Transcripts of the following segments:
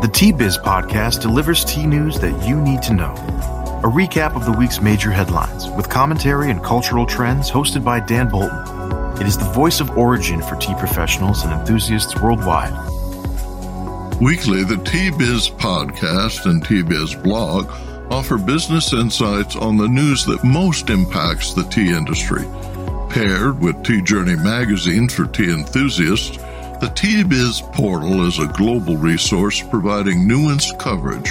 The Tea Biz podcast delivers tea news that you need to know. A recap of the week's major headlines with commentary and cultural trends hosted by Dan Bolton. It is the voice of origin for tea professionals and enthusiasts worldwide. Weekly, the Tea Biz podcast and Tea Biz blog offer business insights on the news that most impacts the tea industry. Paired with Tea Journey magazine for tea enthusiasts, the Tea Biz portal is a global resource providing nuanced coverage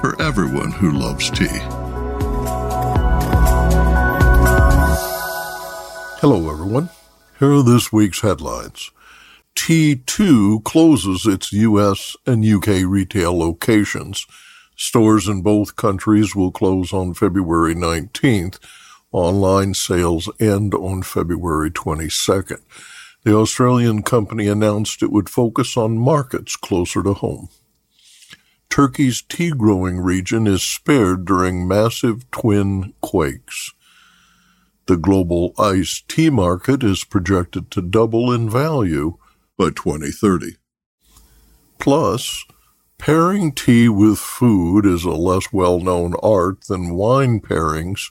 for everyone who loves tea. Hello, everyone. Here are this week's headlines. T2 closes its US and UK retail locations. Stores in both countries will close on February 19th. Online sales end on February 22nd. The Australian company announced it would focus on markets closer to home. Turkey's tea growing region is spared during massive twin quakes. The global iced tea market is projected to double in value by 2030. Plus, pairing tea with food is a less well known art than wine pairings,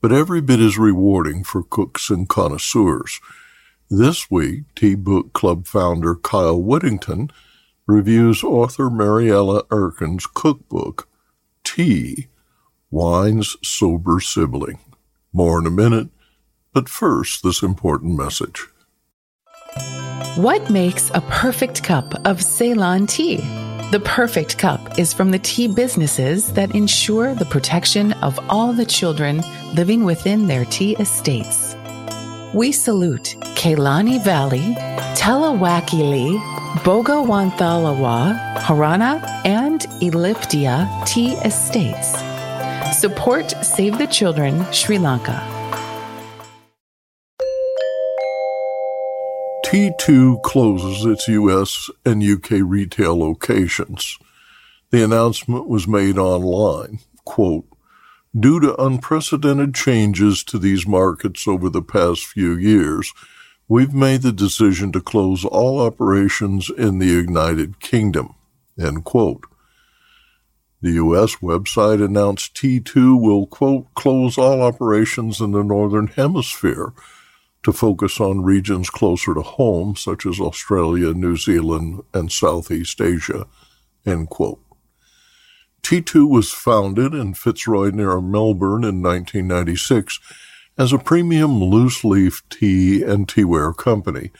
but every bit as rewarding for cooks and connoisseurs. This week, Tea Book Club founder Kyle Whittington reviews author Mariella Erkin's cookbook, Tea, Wine's Sober Sibling. More in a minute, but first, this important message. What makes a perfect cup of Ceylon tea? The perfect cup is from the tea businesses that ensure the protection of all the children living within their tea estates. We salute Kelani Valley, Talawakelle, Bogawantalawa, Horana, and Elpitiya Tea Estates. Support Save the Children Sri Lanka. T2 closes its US and UK retail locations. The announcement was made online. Quote, Due to unprecedented changes to these markets over the past few years, we've made the decision to close all operations in the United Kingdom. End quote. The U.S. website announced T2 will, quote, close all operations in the Northern Hemisphere to focus on regions closer to home, such as Australia, New Zealand, and Southeast Asia, end quote. T2 was founded in Fitzroy near Melbourne in 1996 as a premium loose leaf tea and teaware company.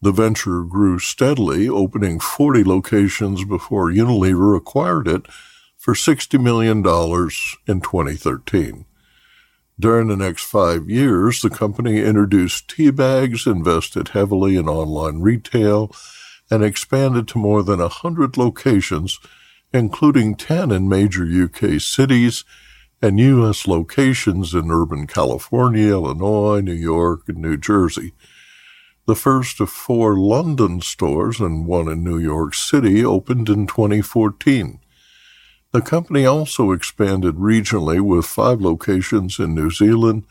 The venture grew steadily, opening 40 locations before Unilever acquired it for $60 million in 2013. During the next five years, the company introduced tea bags, invested heavily in online retail, and expanded to more than 100 locations including 10 in major UK cities and U.S. locations in urban California, Illinois, New York, and New Jersey. The first of four London stores and one in New York City opened in 2014. The company also expanded regionally with five locations in New Zealand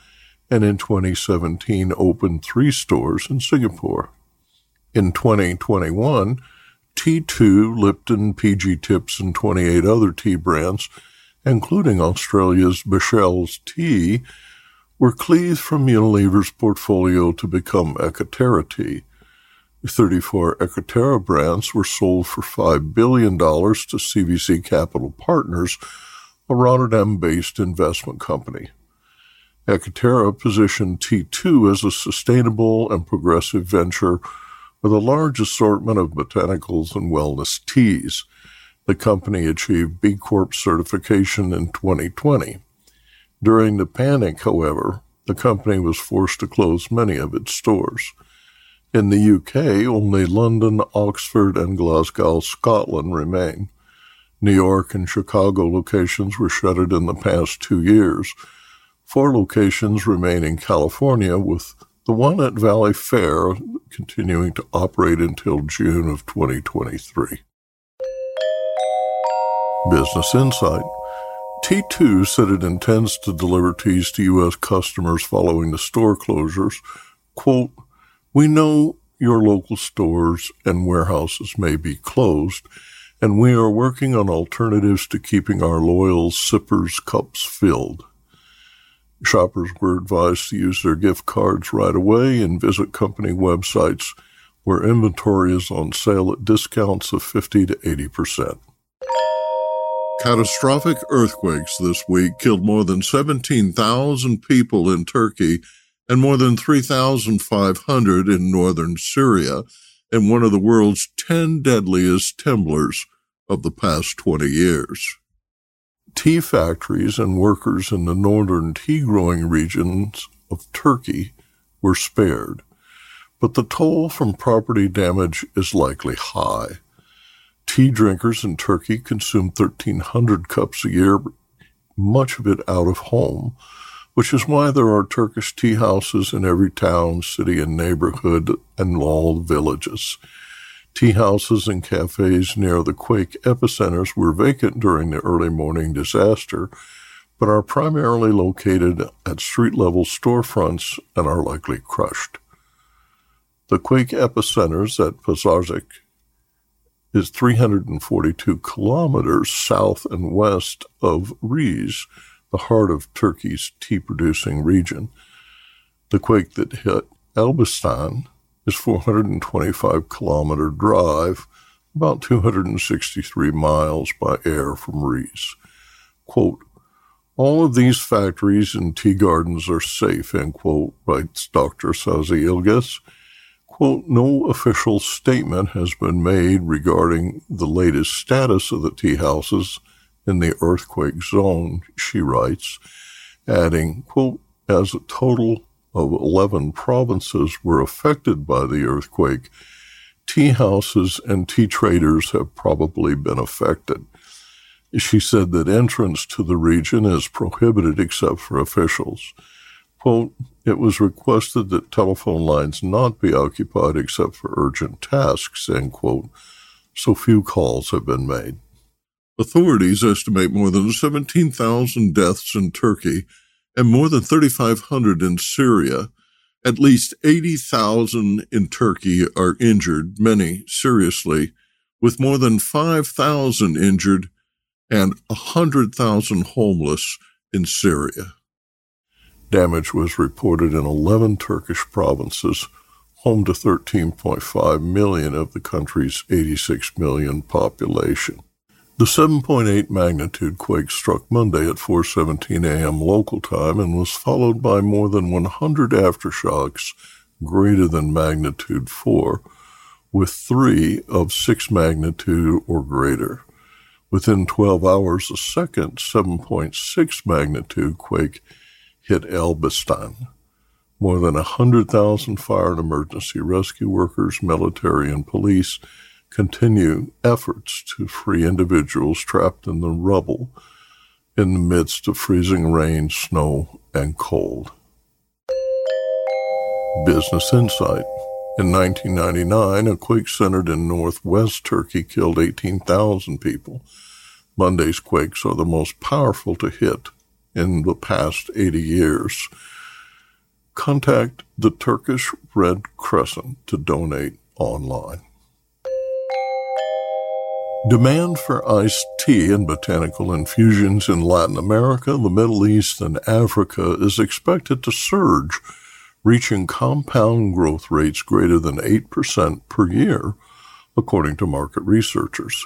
and in 2017 opened three stores in Singapore. In 2021, T2, Lipton, PG Tips, and 28 other tea brands, including Australia's Bushells Tea, were cleaved from Unilever's portfolio to become Ekaterra Tea. 34 Ekaterra brands were sold for $5 billion to CVC Capital Partners, a Rotterdam based investment company. Ekaterra positioned T2 as a sustainable and progressive venture with a large assortment of botanicals and wellness teas. The company achieved B Corp certification in 2020. During the panic, however, the company was forced to close many of its stores. In the UK, only London, Oxford, and Glasgow, Scotland remain. New York and Chicago locations were shuttered in the past two years. Four locations remain in California, with the one at Valley Fair continuing to operate until June of 2023. Business Insight. T2 said it intends to deliver teas to U.S. customers following the store closures. Quote, We know your local stores and warehouses may be closed, and we are working on alternatives to keeping our loyal sippers' cups filled. Shoppers were advised to use their gift cards right away and visit company websites where inventory is on sale at discounts of 50 to 80%. Catastrophic earthquakes this week killed more than 17,000 people in Turkey and more than 3,500 in northern Syria in one of the world's 10 deadliest temblors of the past 20 years. Tea factories and workers in the northern tea growing regions of Turkey were spared, but the toll from property damage is likely high. Tea drinkers in Turkey consume 1,300 cups a year, much of it out of home, which is why there are Turkish tea houses in every town, city, and neighborhood and all villages. Tea houses and cafes near the quake epicenters were vacant during the early morning disaster, but are primarily located at street level storefronts and are likely crushed. The quake epicenters at Pazarcik is 342 kilometers south and west of Rize, the heart of Turkey's tea producing region. The quake that hit Elbistan is 425 kilometer drive, about 263 miles by air from Rize. Quote, all of these factories and tea gardens are safe, end quote, writes Dr. Sazi Ilges. Quote, no official statement has been made regarding the latest status of the tea houses in the earthquake zone, she writes, adding, quote, as a total of 11 provinces were affected by the earthquake, tea houses and tea traders have probably been affected. She said that entrance to the region is prohibited except for officials. Quote, it was requested that telephone lines not be occupied except for urgent tasks, end quote, so few calls have been made. Authorities estimate more than 17,000 deaths in Turkey and more than 3,500 in Syria. At least 80,000 in Turkey are injured, many seriously, with more than 5,000 injured and 100,000 homeless in Syria. Damage was reported in 11 Turkish provinces, home to 13.5 million of the country's 86 million population. The 7.8 magnitude quake struck Monday at 4:17 a.m. local time and was followed by more than 100 aftershocks greater than magnitude 4 with 3 of 6 magnitude or greater. Within 12 hours, a second 7.6 magnitude quake hit Elbistan. More than 100,000 fire and emergency rescue workers, military, and police continue efforts to free individuals trapped in the rubble in the midst of freezing rain, snow, and cold. Business Insight. In 1999, a quake centered in northwest Turkey killed 18,000 people. Monday's quakes are the most powerful to hit in the past 80 years. Contact the Turkish Red Crescent to donate online. Demand for iced tea and botanical infusions in Latin America, the Middle East, and Africa is expected to surge, reaching compound growth rates greater than 8% per year, according to market researchers.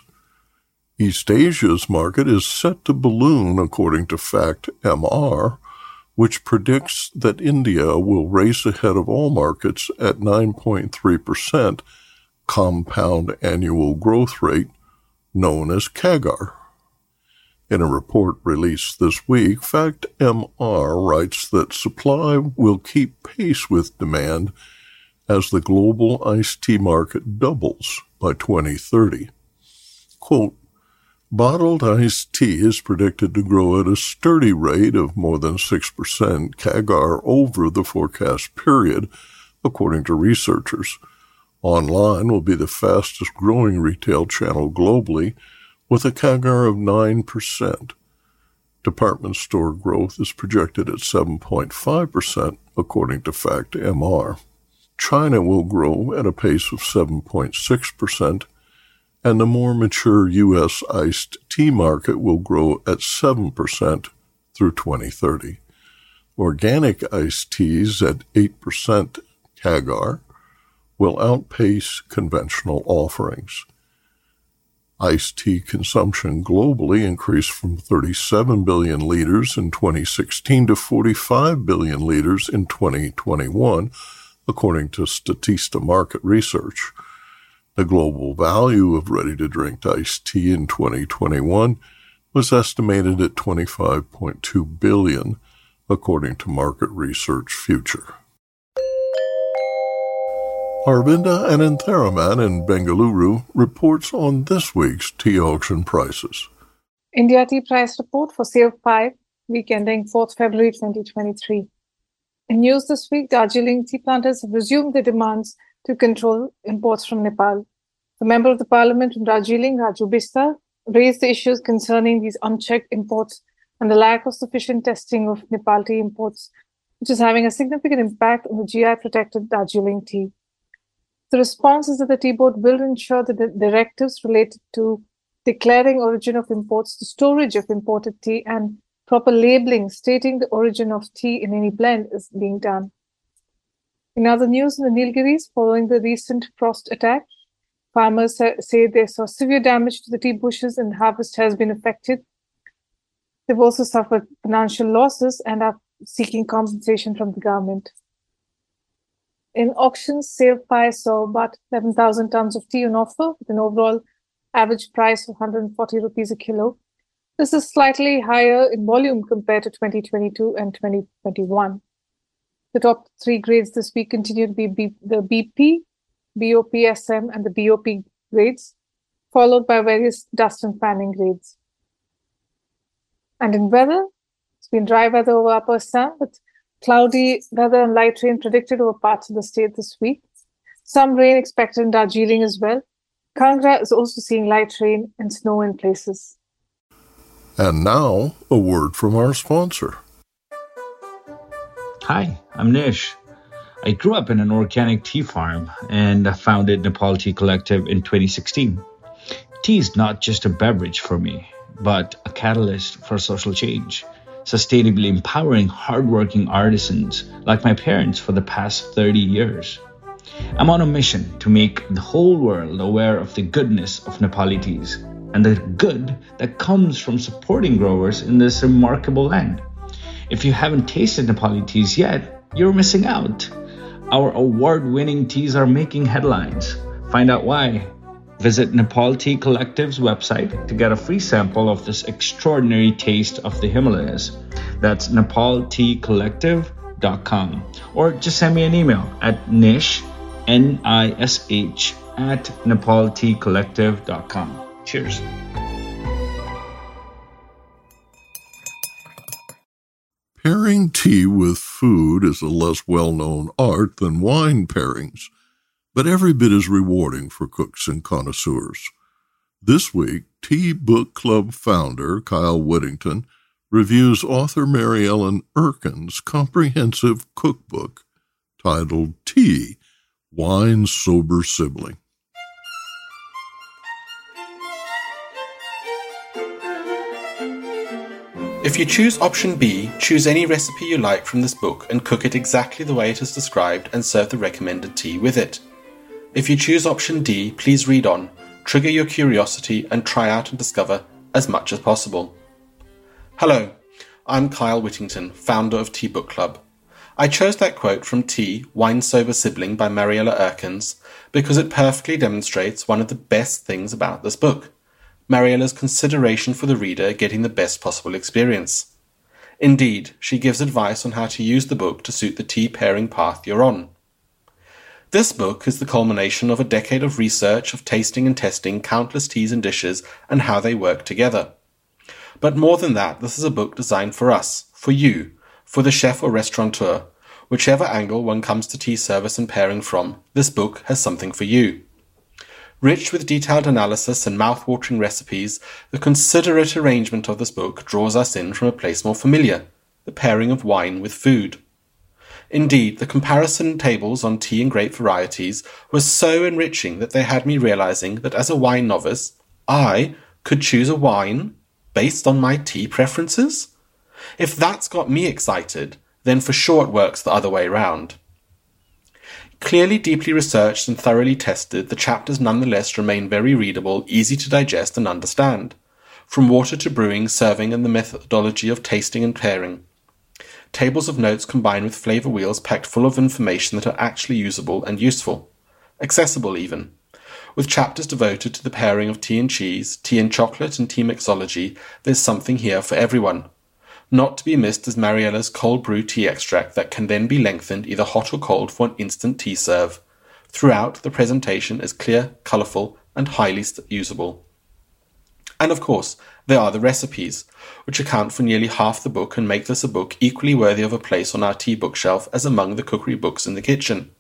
East Asia's market is set to balloon, according to Fact MR, which predicts that India will race ahead of all markets at 9.3% compound annual growth rate known as CAGR. In a report released this week, Fact FactMR writes that supply will keep pace with demand as the global iced tea market doubles by 2030. Quote, Bottled iced tea is predicted to grow at a sturdy rate of more than 6% CAGR over the forecast period, according to researchers. Online will be the fastest growing retail channel globally, with a CAGR of 9%. Department store growth is projected at 7.5%, according to FactMR. China will grow at a pace of 7.6%, and the more mature U.S. iced tea market will grow at 7% through 2030. Organic iced teas at 8% CAGR will outpace conventional offerings. Iced tea consumption globally increased from 37 billion liters in 2016 to 45 billion liters in 2021, according to Statista Market Research. The global value of ready to drink iced tea in 2021 was estimated at 25.2 billion, according to Market Research Future. Aravinda Anantharaman in Bengaluru reports on this week's tea auction prices. India Tea Price Report for Sale 5, week ending 4th February 2023. In news this week, Darjeeling tea planters have resumed their demands to control imports from Nepal. The member of the parliament from Darjeeling, Raju Bista, raised the issues concerning these unchecked imports and the lack of sufficient testing of Nepal tea imports, which is having a significant impact on the GI protected Darjeeling tea. The response is that the tea board will ensure that the directives related to declaring origin of imports, the storage of imported tea, and proper labeling stating the origin of tea in any blend is being done. In other news in the Nilgiris, following the recent frost attack, farmers say they saw severe damage to the tea bushes and harvest has been affected. They've also suffered financial losses and are seeking compensation from the government. In auctions, Sale 5 saw about 11,000 tons of tea on offer with an overall average price of 140 rupees a kilo. This is slightly higher in volume compared to 2022 and 2021. The top three grades this week continue to be B- the BP, BOPSM, and the BOP grades, followed by various dust and fanning grades. And in weather, it's been dry weather over Upper Assam with cloudy weather and light rain predicted over parts of the state this week. Some rain expected in Darjeeling as well. Kangra is also seeing light rain and snow in places. And now, a word from our sponsor. Hi, I'm Nish. I grew up in an organic tea farm and I founded Nepal Tea Collective in 2016. Tea is not just a beverage for me, but a catalyst for social change, sustainably empowering hardworking artisans like my parents for the past 30 years. I'm on a mission to make the whole world aware of the goodness of Nepali teas and the good that comes from supporting growers in this remarkable land. If you haven't tasted Nepali teas yet, you're missing out. Our award winning teas are making headlines. Find out why. Visit Nepal Tea Collective's website to get a free sample of this extraordinary taste of the Himalayas. That's nepalteacollective.com. Or just send me an email at nish, N I S H, at nepalteacollective.com. Cheers. Pairing tea with food is a less well known art than wine pairings, but every bit as rewarding for cooks and connoisseurs. This week, Tea Book Club founder Kyle Whittington reviews author Mariella Erkin's comprehensive cookbook titled Tea Wine's Sober Sibling. If you choose option B, choose any recipe you like from this book and cook it exactly the way it is described and serve the recommended tea with it. If you choose option D, please read on, trigger your curiosity, and try out and discover as much as possible. Hello, I'm Kyle Whittington, founder of Tea Book Club. I chose that quote from Tea, Wine Sober Sibling by Mariella Erkins because it perfectly demonstrates one of the best things about this book. Mariella's consideration for the reader getting the best possible experience. Indeed, she gives advice on how to use the book to suit the tea pairing path you're on. This book is the culmination of a decade of research, of tasting and testing countless teas and dishes and how they work together. But more than that, this is a book designed for us, for you, for the chef or restaurateur. Whichever angle one comes to tea service and pairing from, this book has something for you. Rich with detailed analysis and mouth-watering recipes, the considerate arrangement of this book draws us in from a place more familiar, the pairing of wine with food. Indeed, the comparison tables on tea and grape varieties were so enriching that they had me realizing that as a wine novice, I could choose a wine based on my tea preferences? If that's got me excited, then for sure it works the other way round. Clearly deeply researched and thoroughly tested, the chapters nonetheless remain very readable, easy to digest and understand. From water to brewing, serving, and the methodology of tasting and pairing, tables of notes combined with flavor wheels packed full of information that are actually usable and useful. Accessible even. With chapters devoted to the pairing of tea and cheese, tea and chocolate, and tea mixology, there's something here for everyone. Not to be missed is Mariella's cold brew tea extract that can then be lengthened either hot or cold for an instant tea serve. Throughout, the presentation is clear, colourful, and highly usable. And of course, there are the recipes, which account for nearly half the book and make this a book equally worthy of a place on our tea bookshelf as among the cookery books in the kitchen.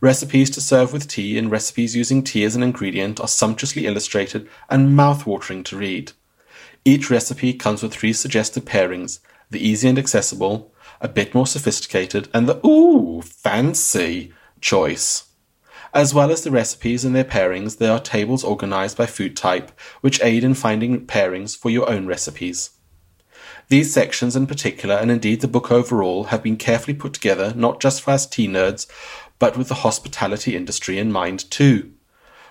Recipes to serve with tea and recipes using tea as an ingredient are sumptuously illustrated and mouth-watering to read. Each recipe comes with three suggested pairings, the easy and accessible, a bit more sophisticated, and the ooh, fancy choice. As well as the recipes and their pairings, there are tables organized by food type, which aid in finding pairings for your own recipes. These sections in particular, and indeed the book overall, have been carefully put together not just for us tea nerds, but with the hospitality industry in mind too.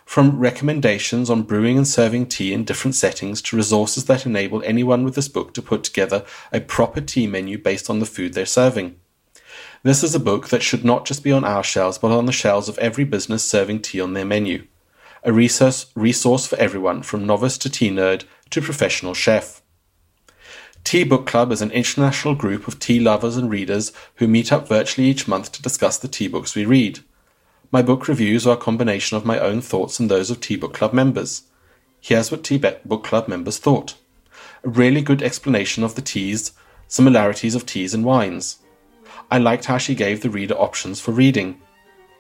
From recommendations on brewing and serving tea in different settings to resources that enable anyone with this book to put together a proper tea menu based on the food they're serving. This is a book that should not just be on our shelves, but on the shelves of every business serving tea on their menu. A resource, resource for everyone, from novice to tea nerd to professional chef. Tea Book Club is an international group of tea lovers and readers who meet up virtually each month to discuss the tea books we read. My book reviews are a combination of my own thoughts and those of Tea Book Club members. Here's what Tea Book Club members thought. A really good explanation of the teas, similarities of teas and wines. I liked how she gave the reader options for reading.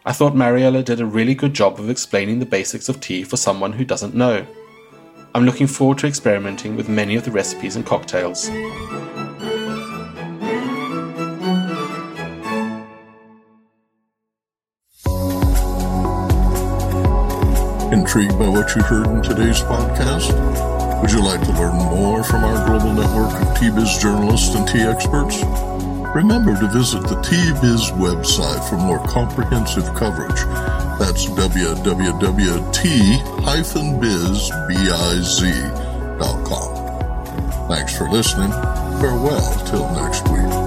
I thought Mariella did a really good job of explaining the basics of tea for someone who doesn't know. I'm looking forward to experimenting with many of the recipes and cocktails. Intrigued by what you heard in today's podcast? Would you like to learn more from our global network of Tea-Biz journalists and tea experts? Remember to visit the Tea-Biz website for more comprehensive coverage. That's www.tea-biz.com. Thanks for listening. Farewell till next week.